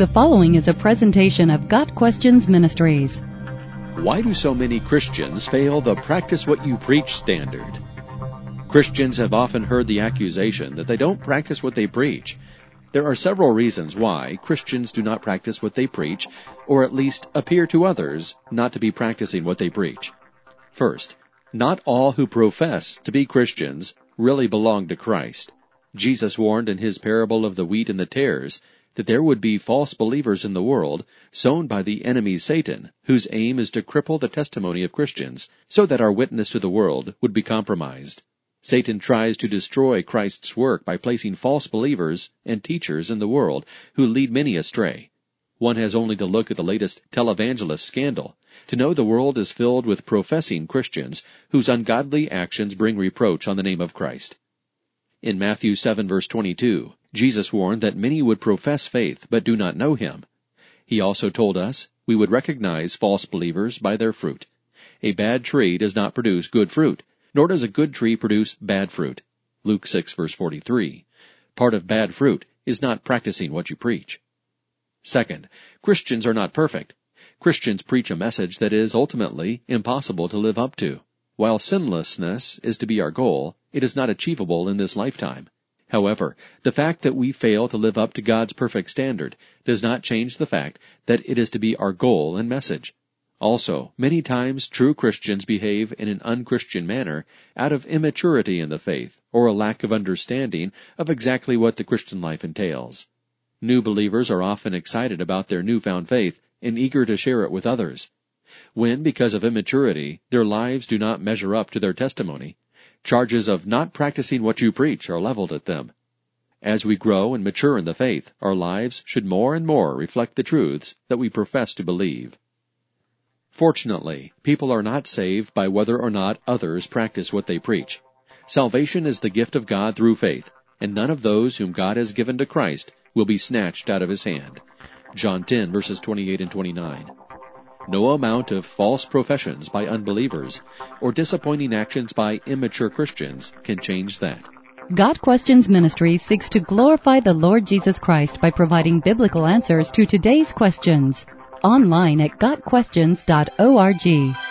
The following is a presentation of Got Questions Ministries. Why do so many Christians fail the practice what you preach standard? Christians have often heard the accusation that they don't practice what they preach. There are several reasons why Christians do not practice what they preach, or at least appear to others not to be practicing what they preach. First, not all who profess to be Christians really belong to Christ. Jesus warned in his parable of the wheat and the tares that there would be false believers in the world, sown by the enemy Satan, whose aim is to cripple the testimony of Christians, so that our witness to the world would be compromised. Satan tries to destroy Christ's work by placing false believers and teachers in the world who lead many astray. One has only to look at the latest televangelist scandal to know the world is filled with professing Christians whose ungodly actions bring reproach on the name of Christ. In Matthew 7 verse 22, Jesus warned that many would profess faith but do not know him. He also told us we would recognize false believers by their fruit. A bad tree does not produce good fruit, nor does a good tree produce bad fruit. Luke 6 verse 43. Part of bad fruit is not practicing what you preach. Second, Christians are not perfect. Christians preach a message that is ultimately impossible to live up to. While sinlessness is to be our goal, it is not achievable in this lifetime. However, the fact that we fail to live up to God's perfect standard does not change the fact that it is to be our goal and message. Also, many times true Christians behave in an unchristian manner out of immaturity in the faith or a lack of understanding of exactly what the Christian life entails. New believers are often excited about their newfound faith and eager to share it with others. When, because of immaturity, their lives do not measure up to their testimony, Charges of not practicing what you preach are leveled at them. As we grow and mature in the faith, our lives should more and more reflect the truths that we profess to believe. Fortunately, people are not saved by whether or not others practice what they preach. Salvation is the gift of God through faith, and none of those whom God has given to Christ will be snatched out of his hand. John 10 verses 28 and 29. No amount of false professions by unbelievers or disappointing actions by immature Christians can change that. Got Questions Ministry seeks to glorify the Lord Jesus Christ by providing biblical answers to today's questions. Online at GotQuestions.org.